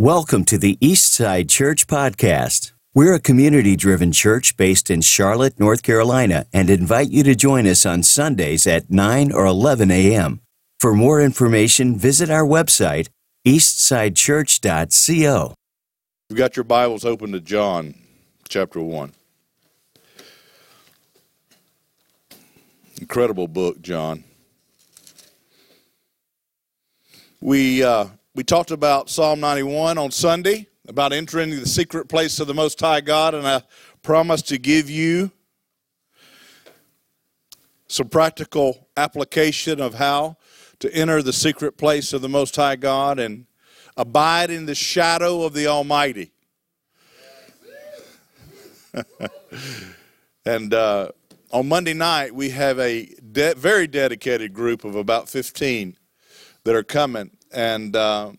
Welcome to the Eastside Church Podcast. We're a community driven church based in Charlotte, North Carolina, and invite you to join us on Sundays at 9 or 11 a.m. For more information, visit our website, eastsidechurch.co. You've got your Bibles open to John chapter 1. Incredible book, John. We, uh, we talked about Psalm 91 on Sunday, about entering the secret place of the Most High God, and I promised to give you some practical application of how to enter the secret place of the Most High God and abide in the shadow of the Almighty. and uh, on Monday night, we have a de- very dedicated group of about 15 that are coming. And uh,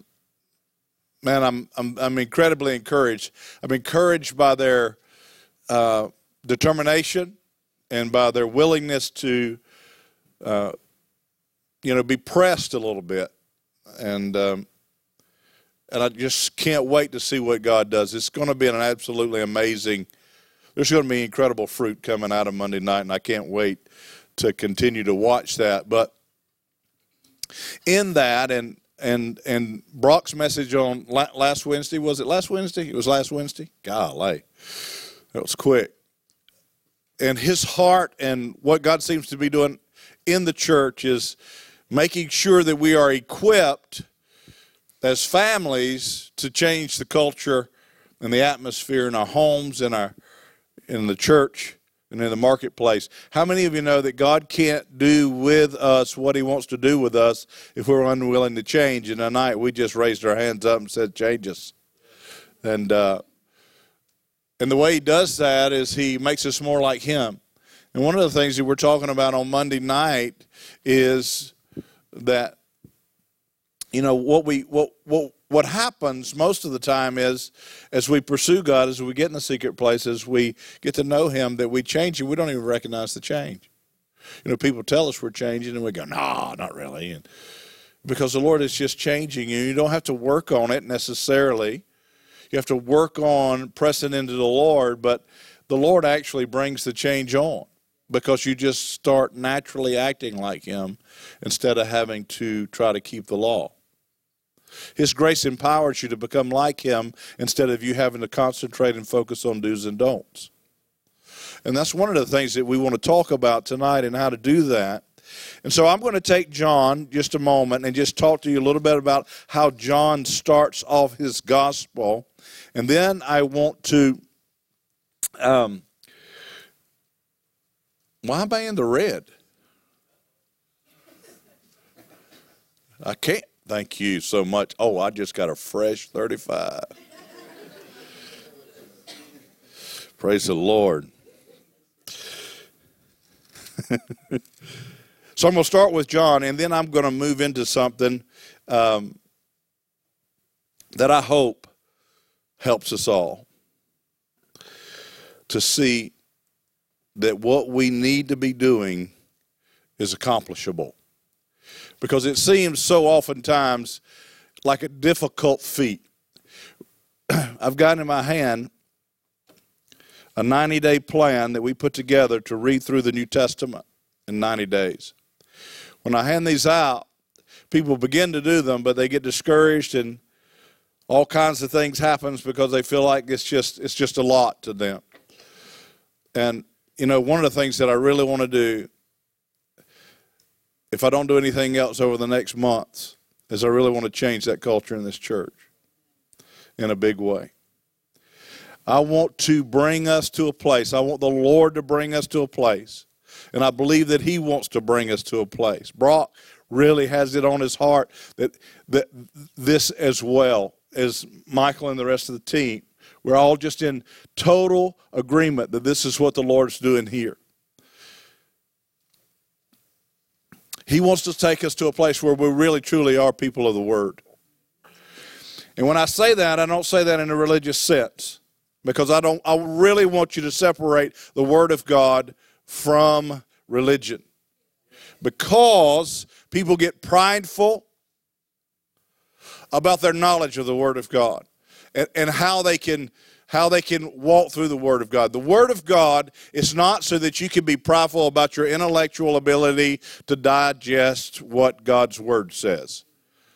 man, I'm, I'm, I'm incredibly encouraged. I'm encouraged by their uh, determination and by their willingness to, uh, you know, be pressed a little bit. And, um, and I just can't wait to see what God does. It's going to be an absolutely amazing there's going to be incredible fruit coming out of Monday night, and I can't wait to continue to watch that. But in that, and and and Brock's message on last Wednesday was it last Wednesday? It was last Wednesday. Golly, that was quick. And his heart and what God seems to be doing in the church is making sure that we are equipped as families to change the culture and the atmosphere in our homes and our in the church and in the marketplace. How many of you know that God can't do with us what He wants to do with us if we're unwilling to change? And tonight we just raised our hands up and said, "Change us." And uh, and the way He does that is He makes us more like Him. And one of the things that we're talking about on Monday night is that you know what we what what what happens most of the time is as we pursue God, as we get in the secret places, we get to know Him, that we change and we don't even recognize the change. You know, people tell us we're changing and we go, no, not really. And because the Lord is just changing you. You don't have to work on it necessarily. You have to work on pressing into the Lord, but the Lord actually brings the change on because you just start naturally acting like Him instead of having to try to keep the law. His grace empowers you to become like Him instead of you having to concentrate and focus on do's and don'ts. And that's one of the things that we want to talk about tonight and how to do that. And so I'm going to take John just a moment and just talk to you a little bit about how John starts off his gospel. And then I want to. Um, why am I in the red? I can't. Thank you so much. Oh, I just got a fresh 35. Praise the Lord. so I'm going to start with John, and then I'm going to move into something um, that I hope helps us all to see that what we need to be doing is accomplishable because it seems so oftentimes like a difficult feat. I've got in my hand a 90 day plan that we put together to read through the New Testament in 90 days. When I hand these out, people begin to do them, but they get discouraged and all kinds of things happens because they feel like it's just it's just a lot to them. And you know, one of the things that I really want to do if I don't do anything else over the next months, is I really want to change that culture in this church in a big way. I want to bring us to a place. I want the Lord to bring us to a place. And I believe that He wants to bring us to a place. Brock really has it on his heart that, that this as well as Michael and the rest of the team, we're all just in total agreement that this is what the Lord's doing here. He wants to take us to a place where we really truly are people of the Word. And when I say that, I don't say that in a religious sense because I don't I really want you to separate the word of God from religion. Because people get prideful about their knowledge of the Word of God and, and how they can how they can walk through the Word of God. The Word of God is not so that you can be prideful about your intellectual ability to digest what God's Word says.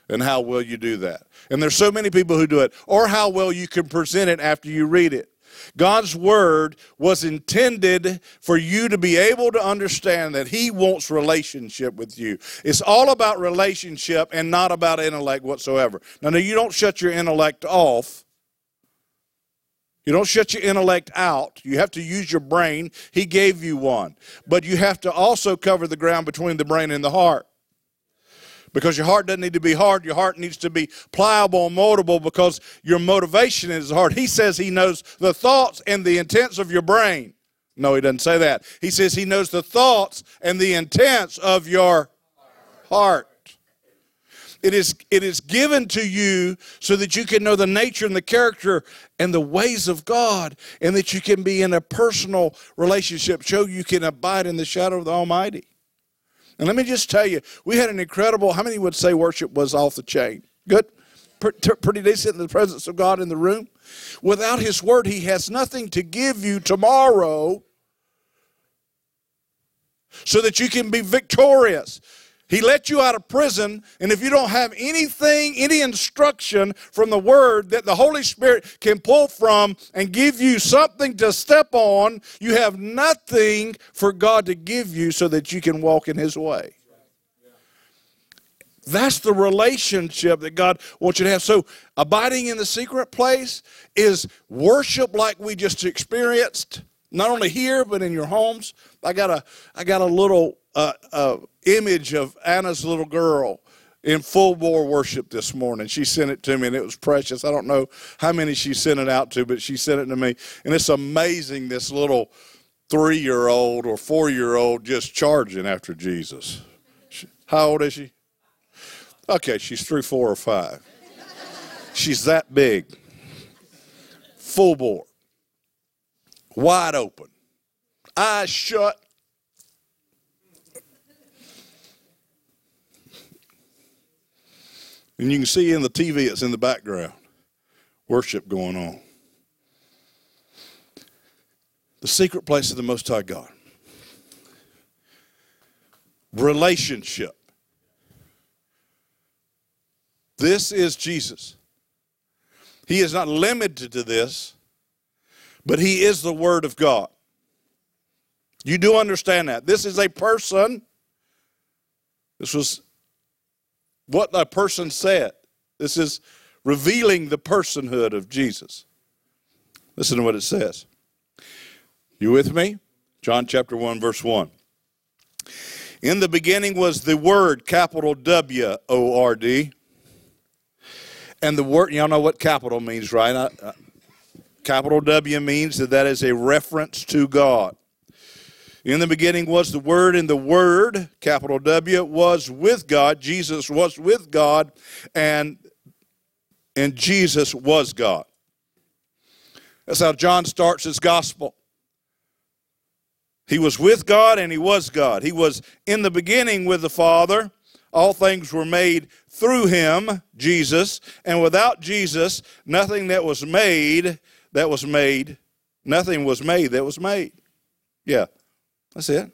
And how well you do that. And there's so many people who do it, or how well you can present it after you read it. God's word was intended for you to be able to understand that He wants relationship with you. It's all about relationship and not about intellect whatsoever. Now, now you don't shut your intellect off. You don't shut your intellect out. You have to use your brain. He gave you one. But you have to also cover the ground between the brain and the heart because your heart doesn't need to be hard. Your heart needs to be pliable and moldable because your motivation is hard. He says he knows the thoughts and the intents of your brain. No, he doesn't say that. He says he knows the thoughts and the intents of your heart. It is, it is given to you so that you can know the nature and the character and the ways of God, and that you can be in a personal relationship, so you can abide in the shadow of the Almighty. And let me just tell you, we had an incredible, how many would say worship was off the chain? Good? Pretty decent in the presence of God in the room. Without His Word, He has nothing to give you tomorrow so that you can be victorious. He let you out of prison, and if you don't have anything, any instruction from the Word that the Holy Spirit can pull from and give you something to step on, you have nothing for God to give you so that you can walk in His way. That's the relationship that God wants you to have. So, abiding in the secret place is worship like we just experienced, not only here, but in your homes. I got a, I got a little uh, uh, image of Anna's little girl in full bore worship this morning. She sent it to me and it was precious. I don't know how many she sent it out to, but she sent it to me. And it's amazing this little three year old or four year old just charging after Jesus. How old is she? Okay, she's three, four, or five. She's that big. Full bore. Wide open. Eyes shut, And you can see in the TV, it's in the background, worship going on. The secret place of the Most High God. Relationship. This is Jesus. He is not limited to this, but He is the Word of God. You do understand that. This is a person. This was what a person said. This is revealing the personhood of Jesus. Listen to what it says. You with me? John chapter 1, verse 1. In the beginning was the Word, capital W O R D. And the word, y'all know what capital means, right? Uh, capital W means that that is a reference to God. In the beginning was the Word, and the Word, capital W, was with God. Jesus was with God, and, and Jesus was God. That's how John starts his gospel. He was with God and he was God. He was in the beginning with the Father. All things were made through him, Jesus, and without Jesus, nothing that was made that was made, nothing was made that was made. Yeah. That's it.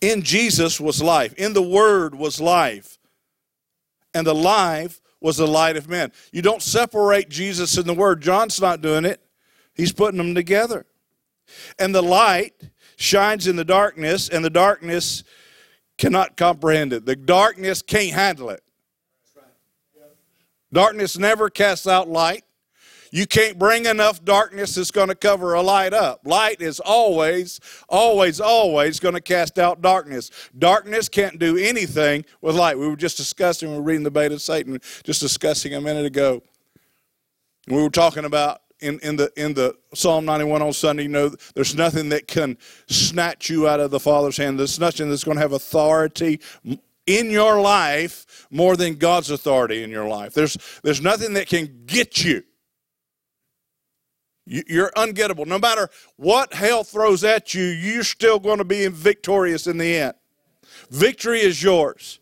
In Jesus was life. In the Word was life. And the life was the light of men. You don't separate Jesus and the Word. John's not doing it, he's putting them together. And the light shines in the darkness, and the darkness cannot comprehend it. The darkness can't handle it. Darkness never casts out light. You can't bring enough darkness that's going to cover a light up. Light is always, always, always going to cast out darkness. Darkness can't do anything with light. We were just discussing, we were reading the bait of Satan, just discussing a minute ago. We were talking about in, in the in the Psalm 91 on Sunday, you know, there's nothing that can snatch you out of the Father's hand. There's nothing that's going to have authority in your life more than God's authority in your life. There's there's nothing that can get you you're ungettable. No matter what hell throws at you, you're still going to be victorious in the end. Victory is yours.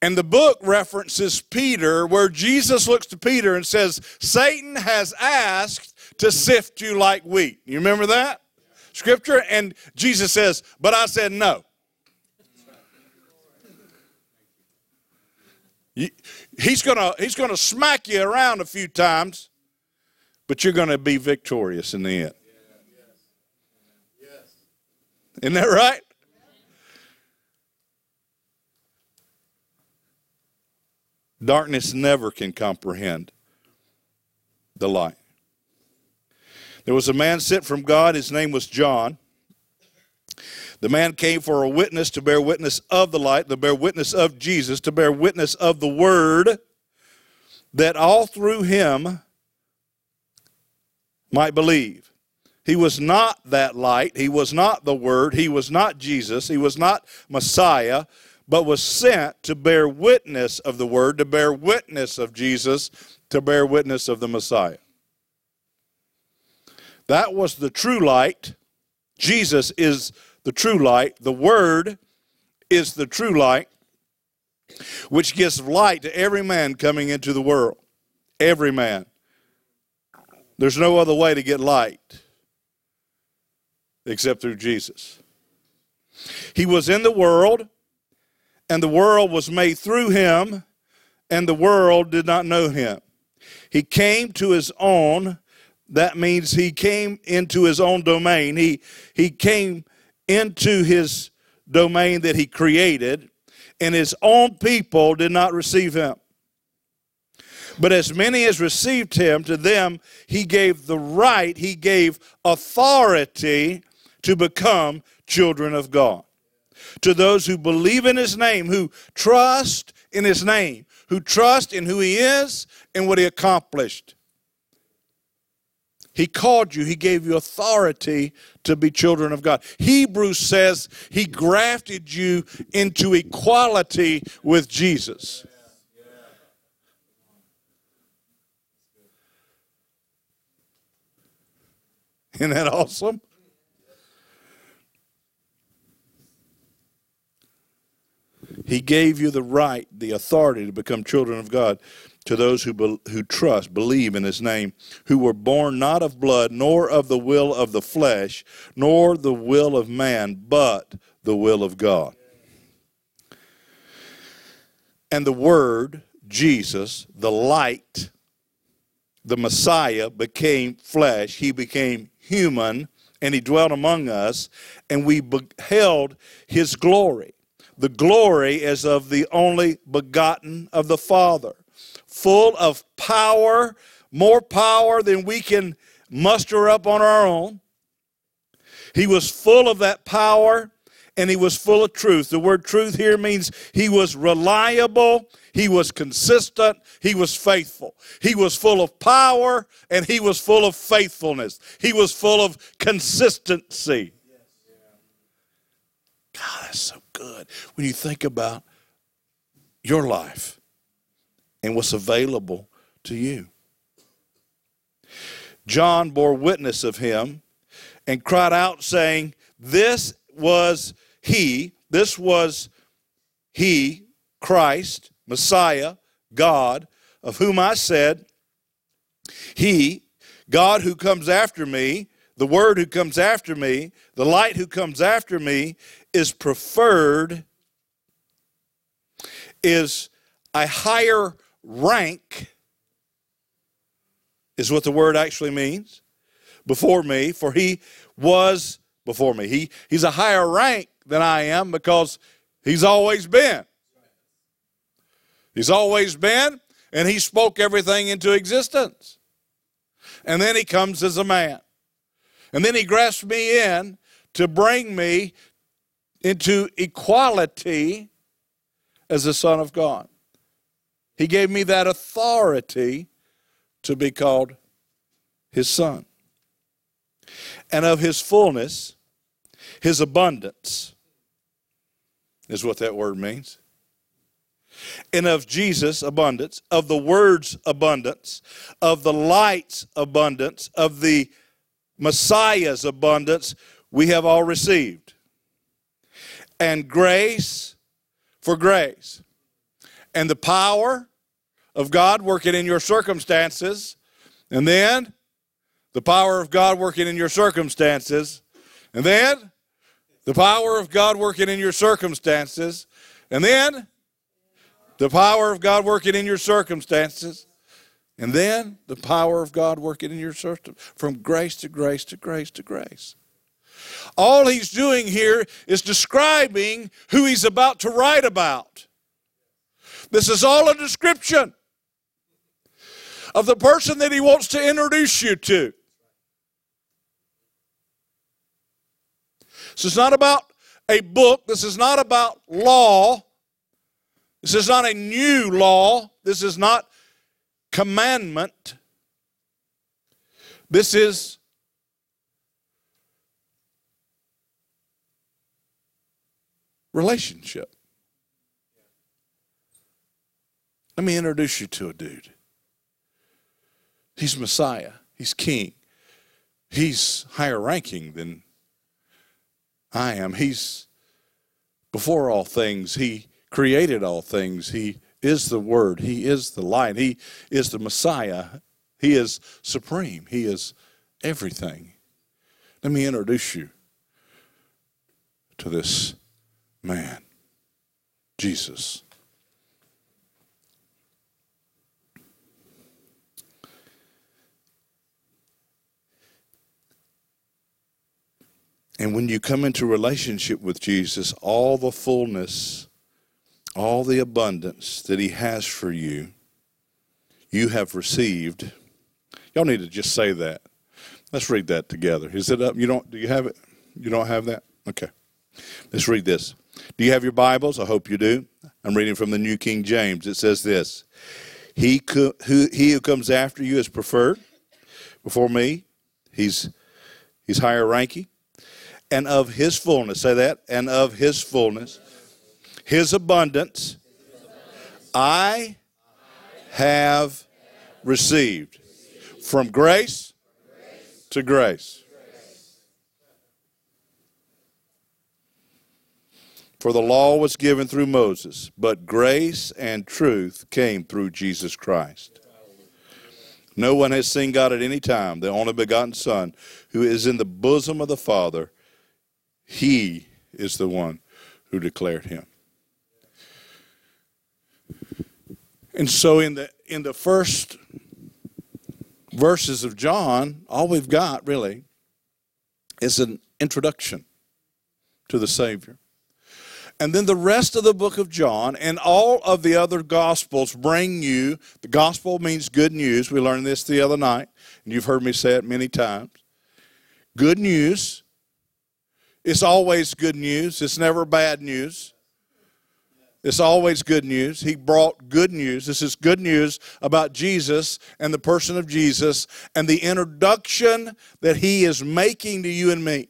And the book references Peter, where Jesus looks to Peter and says, Satan has asked to sift you like wheat. You remember that? Scripture? And Jesus says, But I said no. He's gonna he's gonna smack you around a few times, but you're gonna be victorious in the end. Isn't that right? Darkness never can comprehend the light. There was a man sent from God, his name was John. The man came for a witness to bear witness of the light, to bear witness of Jesus, to bear witness of the word, that all through him might believe. He was not that light. He was not the Word. He was not Jesus. He was not Messiah, but was sent to bear witness of the Word, to bear witness of Jesus, to bear witness of the Messiah. That was the true light. Jesus is the true light. The Word is the true light, which gives light to every man coming into the world. Every man. There's no other way to get light except through Jesus. He was in the world, and the world was made through him, and the world did not know him. He came to his own, that means he came into his own domain. He, he came into his domain that he created, and his own people did not receive him. But as many as received him, to them he gave the right, he gave authority to become children of God. To those who believe in his name, who trust in his name, who trust in who he is and what he accomplished. He called you, He gave you authority to be children of God. Hebrews says He grafted you into equality with Jesus. Isn't that awesome? He gave you the right, the authority to become children of God to those who, be, who trust, believe in his name, who were born not of blood, nor of the will of the flesh, nor the will of man, but the will of God. And the Word, Jesus, the light, the Messiah, became flesh. He became human, and he dwelt among us, and we beheld his glory. The glory as of the only begotten of the Father full of power, more power than we can muster up on our own. He was full of that power and he was full of truth. The word truth here means he was reliable, he was consistent, he was faithful. He was full of power and he was full of faithfulness. He was full of consistency. God, that's so good when you think about your life and what's available to you. John bore witness of him and cried out, saying, This was he, this was he, Christ, Messiah, God, of whom I said, He, God who comes after me, the Word who comes after me, the light who comes after me, is preferred, is a higher rank is what the word actually means before me for he was before me. He he's a higher rank than i am because he's always been. He's always been and he spoke everything into existence. And then he comes as a man. And then he grafts me in to bring me into equality as the son of god. He gave me that authority to be called his son. And of his fullness, his abundance is what that word means. And of Jesus' abundance, of the word's abundance, of the light's abundance, of the Messiah's abundance, we have all received. And grace for grace and the power of God working in your circumstances, and then the power of God working in your circumstances, and then the power of God working in your circumstances, and then the power of God working in your circumstances, and then the power of God working in your circumstances, from grace to grace to grace to grace. All he's doing here is describing who he's about to write about. This is all a description of the person that he wants to introduce you to. This is not about a book. This is not about law. This is not a new law. This is not commandment. This is relationship. Let me introduce you to a dude. He's Messiah, he's king, he's higher ranking than I am. He's before all things, he created all things, he is the Word, he is the light, he is the Messiah, he is supreme, he is everything. Let me introduce you to this man, Jesus. And when you come into relationship with Jesus, all the fullness, all the abundance that He has for you, you have received. Y'all need to just say that. Let's read that together. Is it up? You don't? Do you have it? You don't have that? Okay. Let's read this. Do you have your Bibles? I hope you do. I'm reading from the New King James. It says this He, co- who, he who comes after you is preferred before me. He's, he's higher ranking. And of his fullness, say that, and of his fullness, his abundance, I have received from grace to grace. For the law was given through Moses, but grace and truth came through Jesus Christ. No one has seen God at any time, the only begotten Son, who is in the bosom of the Father. He is the one who declared him. And so in the in the first verses of John, all we've got really is an introduction to the Savior. And then the rest of the book of John and all of the other gospels bring you, the gospel means good news. We learned this the other night, and you've heard me say it many times. Good news. It's always good news, it's never bad news. It's always good news. He brought good news. This is good news about Jesus and the person of Jesus and the introduction that he is making to you and me.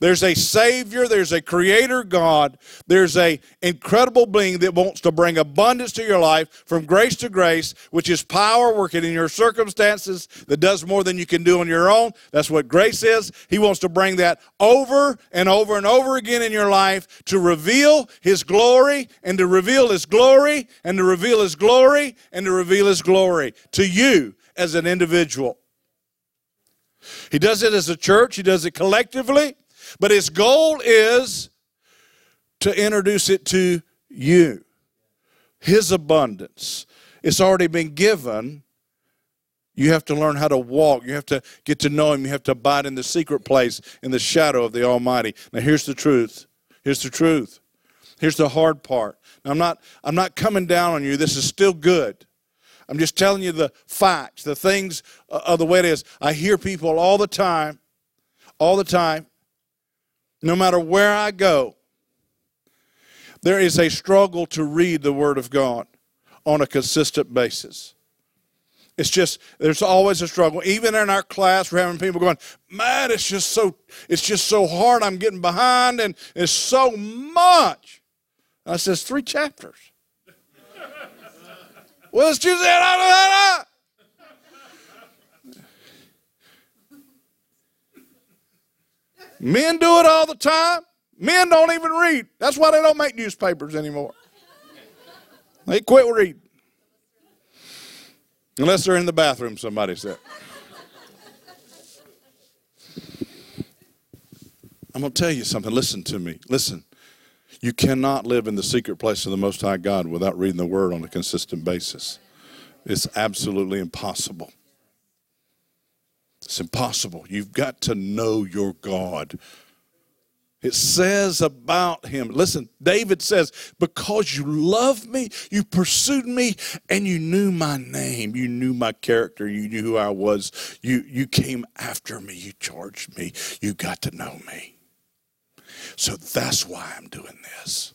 There's a Savior, there's a Creator God, there's a incredible being that wants to bring abundance to your life from grace to grace, which is power working in your circumstances that does more than you can do on your own. That's what grace is. He wants to bring that over and over and over again in your life to reveal His glory and to reveal His glory and to reveal His glory and to reveal His glory to you as an individual. He does it as a church, He does it collectively. But his goal is to introduce it to you. His abundance. It's already been given. You have to learn how to walk. You have to get to know Him. You have to abide in the secret place, in the shadow of the Almighty. Now, here's the truth. Here's the truth. Here's the hard part. Now, I'm not, I'm not coming down on you. This is still good. I'm just telling you the facts, the things uh, of the way it is. I hear people all the time, all the time, no matter where I go, there is a struggle to read the Word of God on a consistent basis. It's just there's always a struggle. Even in our class, we're having people going, "Man, it's just so it's just so hard. I'm getting behind, and it's so much." I says three chapters. well, let's choose that. Men do it all the time. Men don't even read. That's why they don't make newspapers anymore. They quit reading. Unless they're in the bathroom, somebody said. I'm going to tell you something. Listen to me. Listen. You cannot live in the secret place of the Most High God without reading the Word on a consistent basis. It's absolutely impossible. It's impossible. You've got to know your God. It says about him. Listen, David says, Because you loved me, you pursued me, and you knew my name. You knew my character. You knew who I was. You, you came after me. You charged me. You got to know me. So that's why I'm doing this.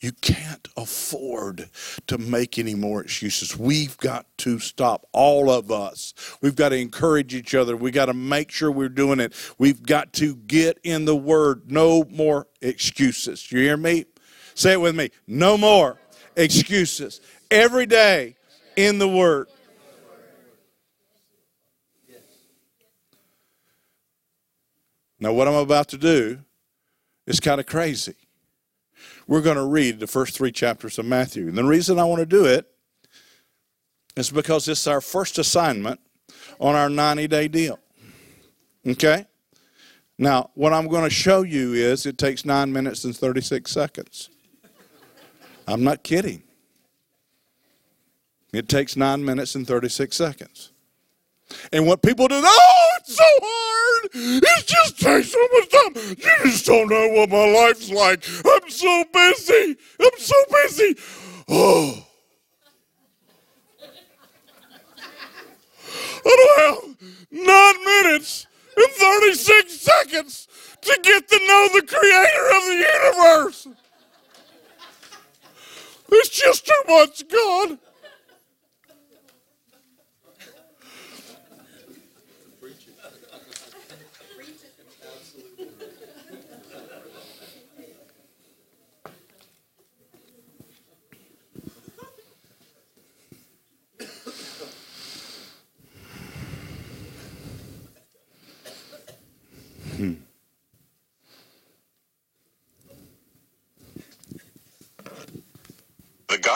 You can't afford to make any more excuses. We've got to stop, all of us. We've got to encourage each other. We've got to make sure we're doing it. We've got to get in the Word. No more excuses. You hear me? Say it with me. No more excuses. Every day in the Word. Now, what I'm about to do is kind of crazy we're going to read the first three chapters of Matthew. And the reason I want to do it is because it's our first assignment on our 90 day deal. Okay? Now, what I'm going to show you is it takes nine minutes and 36 seconds. I'm not kidding. It takes nine minutes and 36 seconds. And what people do, oh, it's so hard. It just takes so much time. You just don't know what my life's like. I'm so busy. I'm so busy. Oh. I don't have nine minutes and 36 seconds to get to know the creator of the universe. It's just too much, God. The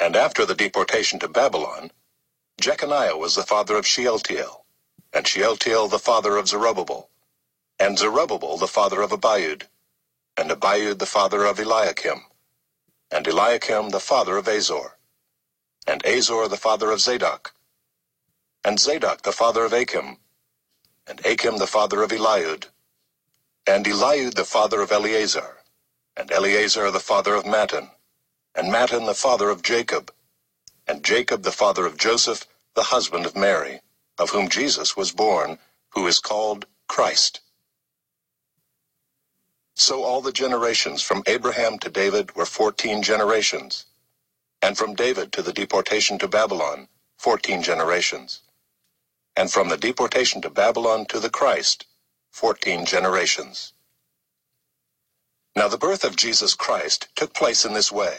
And after the deportation to Babylon, Jeconiah was the father of Shealtiel, and Shealtiel the father of Zerubbabel, and Zerubbabel the father of Abiud, and Abiud the father of Eliakim, and Eliakim the father of Azor, and Azor the father of Zadok, and Zadok the father of Achim, and Achim the father of Eliud, and Eliud the father of Eleazar, and Eleazar the father of Matthan, and Matthan the father of Jacob, and Jacob the father of Joseph, the husband of Mary, of whom Jesus was born, who is called Christ. So all the generations from Abraham to David were fourteen generations, and from David to the deportation to Babylon, fourteen generations, and from the deportation to Babylon to the Christ, fourteen generations. Now the birth of Jesus Christ took place in this way.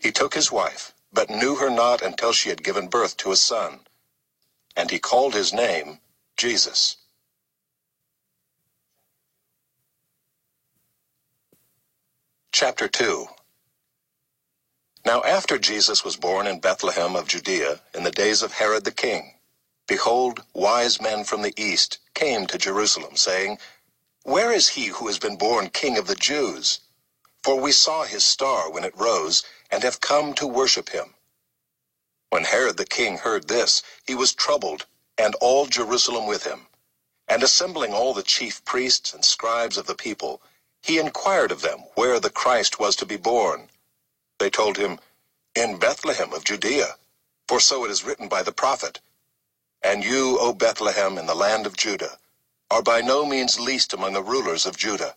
He took his wife, but knew her not until she had given birth to a son, and he called his name Jesus. Chapter 2 Now after Jesus was born in Bethlehem of Judea, in the days of Herod the king, behold, wise men from the east came to Jerusalem, saying, Where is he who has been born king of the Jews? For we saw his star when it rose, and have come to worship him. When Herod the king heard this, he was troubled, and all Jerusalem with him. And assembling all the chief priests and scribes of the people, he inquired of them where the Christ was to be born. They told him, In Bethlehem of Judea, for so it is written by the prophet, And you, O Bethlehem, in the land of Judah, are by no means least among the rulers of Judah.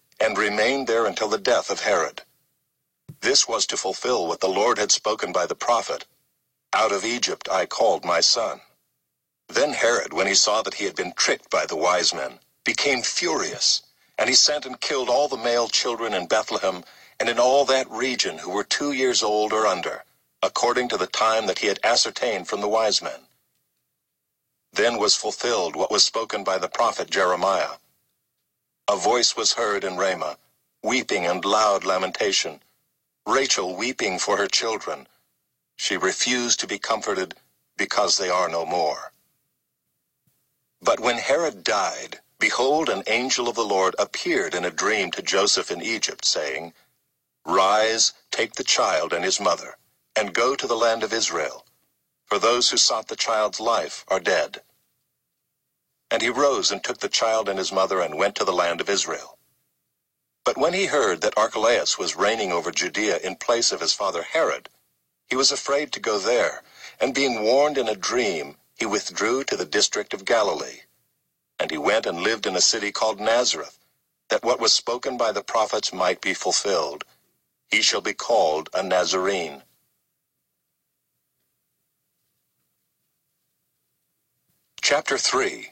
and remained there until the death of Herod. This was to fulfill what the Lord had spoken by the prophet, Out of Egypt I called my son. Then Herod, when he saw that he had been tricked by the wise men, became furious, and he sent and killed all the male children in Bethlehem and in all that region who were two years old or under, according to the time that he had ascertained from the wise men. Then was fulfilled what was spoken by the prophet Jeremiah. A voice was heard in Ramah, weeping and loud lamentation, Rachel weeping for her children. She refused to be comforted because they are no more. But when Herod died, behold, an angel of the Lord appeared in a dream to Joseph in Egypt, saying, Rise, take the child and his mother, and go to the land of Israel, for those who sought the child's life are dead. And he rose and took the child and his mother and went to the land of Israel. But when he heard that Archelaus was reigning over Judea in place of his father Herod, he was afraid to go there, and being warned in a dream, he withdrew to the district of Galilee. And he went and lived in a city called Nazareth, that what was spoken by the prophets might be fulfilled. He shall be called a Nazarene. Chapter 3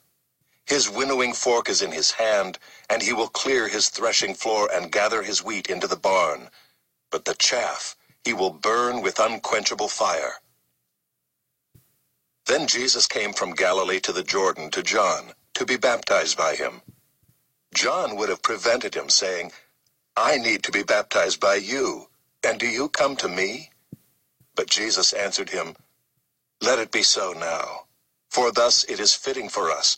His winnowing fork is in his hand, and he will clear his threshing floor and gather his wheat into the barn. But the chaff he will burn with unquenchable fire. Then Jesus came from Galilee to the Jordan to John to be baptized by him. John would have prevented him, saying, I need to be baptized by you, and do you come to me? But Jesus answered him, Let it be so now, for thus it is fitting for us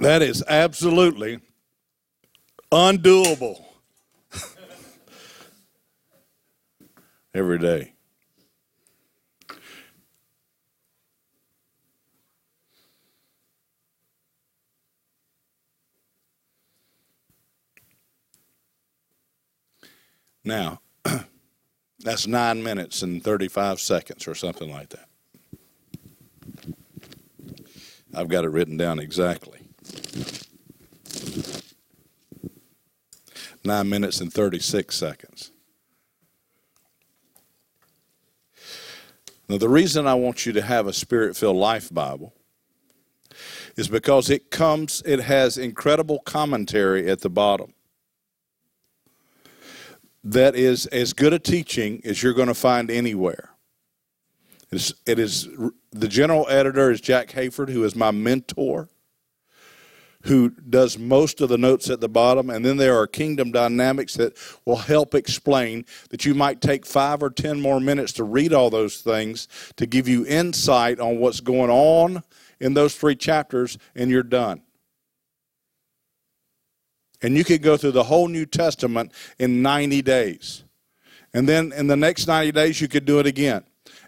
That is absolutely undoable every day. Now, that's nine minutes and 35 seconds or something like that. I've got it written down exactly. Nine minutes and 36 seconds. Now, the reason I want you to have a spirit filled life Bible is because it comes, it has incredible commentary at the bottom that is as good a teaching as you're going to find anywhere. It is, it is the general editor is Jack Hayford, who is my mentor, who does most of the notes at the bottom, and then there are kingdom dynamics that will help explain that you might take five or ten more minutes to read all those things to give you insight on what's going on in those three chapters, and you're done. And you could go through the whole New Testament in 90 days. And then in the next 90 days, you could do it again.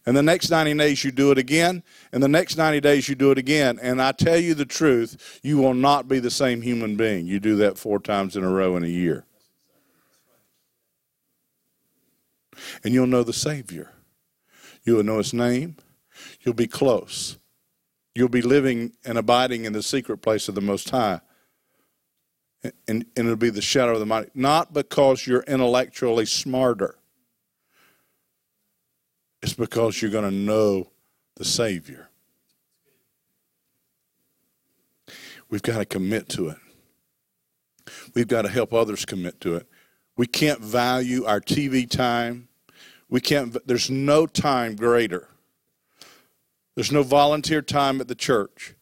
And the next 90 days, you do it again. And the next 90 days, you do it again. And I tell you the truth, you will not be the same human being. You do that four times in a row in a year. And you'll know the Savior. You'll know His name. You'll be close. You'll be living and abiding in the secret place of the Most High and, and it'll be the shadow of the mighty. Not because you're intellectually smarter, it's because you're going to know the Savior. We've got to commit to it. We've got to help others commit to it. We can't value our TV time. We can't, there's no time greater. There's no volunteer time at the church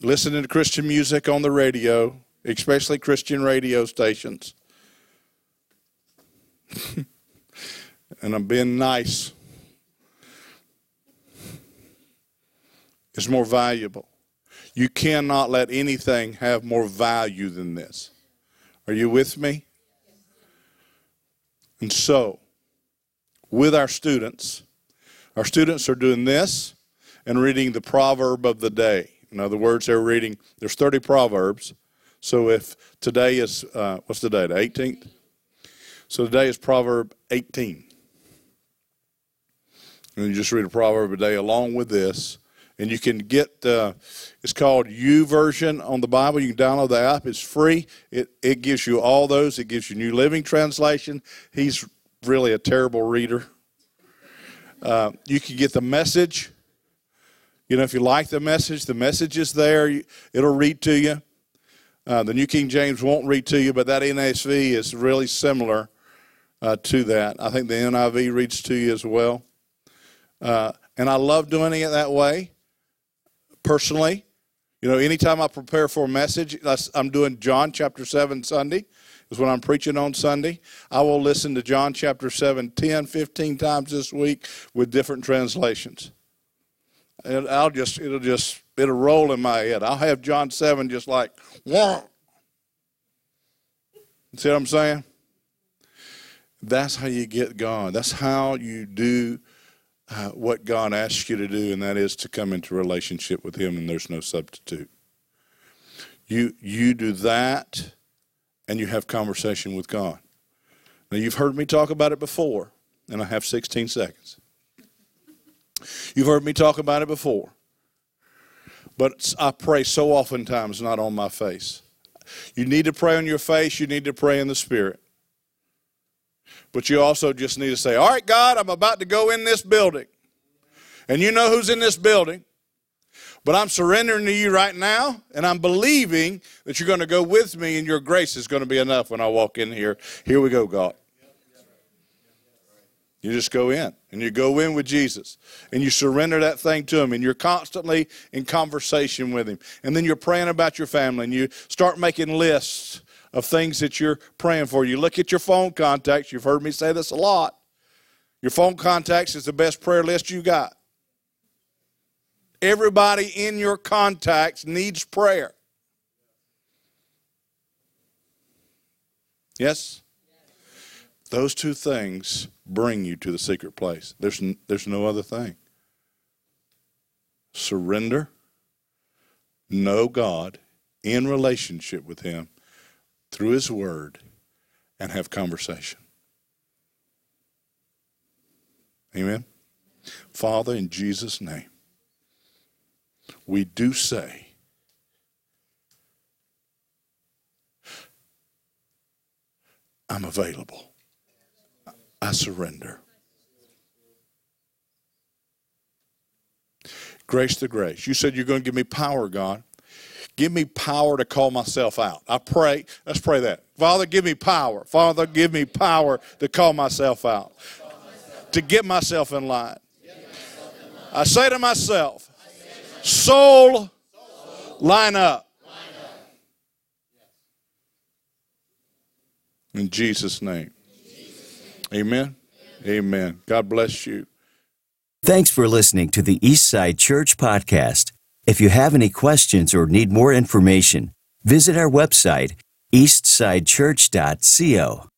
listening to Christian music on the radio, especially Christian radio stations. and I'm being nice. Is more valuable. You cannot let anything have more value than this. Are you with me? And so, with our students, our students are doing this and reading the proverb of the day. In other words, they're reading, there's 30 Proverbs. So if today is, uh, what's the day, the 18th? So today is Proverb 18. And you just read a proverb a day along with this. And you can get, uh, it's called U YouVersion on the Bible. You can download the app. It's free. It, it gives you all those. It gives you New Living Translation. He's really a terrible reader. Uh, you can get the message. You know, if you like the message, the message is there. It'll read to you. Uh, the New King James won't read to you, but that NASB is really similar uh, to that. I think the NIV reads to you as well. Uh, and I love doing it that way, personally. You know, anytime I prepare for a message, I'm doing John chapter 7 Sunday, is when I'm preaching on Sunday. I will listen to John chapter 7 10, 15 times this week with different translations. And I'll just, it'll just, it'll roll in my head. I'll have John 7 just like, Wah! See what I'm saying? That's how you get God. That's how you do uh, what God asks you to do, and that is to come into relationship with Him, and there's no substitute. You, you do that, and you have conversation with God. Now, you've heard me talk about it before, and I have 16 seconds. You've heard me talk about it before, but I pray so oftentimes not on my face. You need to pray on your face, you need to pray in the Spirit. But you also just need to say, All right, God, I'm about to go in this building. And you know who's in this building. But I'm surrendering to you right now, and I'm believing that you're going to go with me, and your grace is going to be enough when I walk in here. Here we go, God. You just go in, and you go in with Jesus, and you surrender that thing to Him, and you're constantly in conversation with Him. And then you're praying about your family, and you start making lists of things that you're praying for. You look at your phone contacts. You've heard me say this a lot. Your phone contacts is the best prayer list you got. Everybody in your contacts needs prayer. Yes? Those two things bring you to the secret place. There's, there's no other thing. Surrender, know God in relationship with Him, through His Word and have conversation. Amen. Father, in Jesus' name, we do say, I'm available. I surrender. Grace to grace. You said you're going to give me power, God. Give me power to call myself out. I pray. Let's pray that. Father, give me power. Father, give me power to call myself out, to get myself in line. I say to myself, soul, line up. In Jesus' name. Amen. Amen. God bless you. Thanks for listening to the Eastside Church Podcast. If you have any questions or need more information, visit our website, eastsidechurch.co.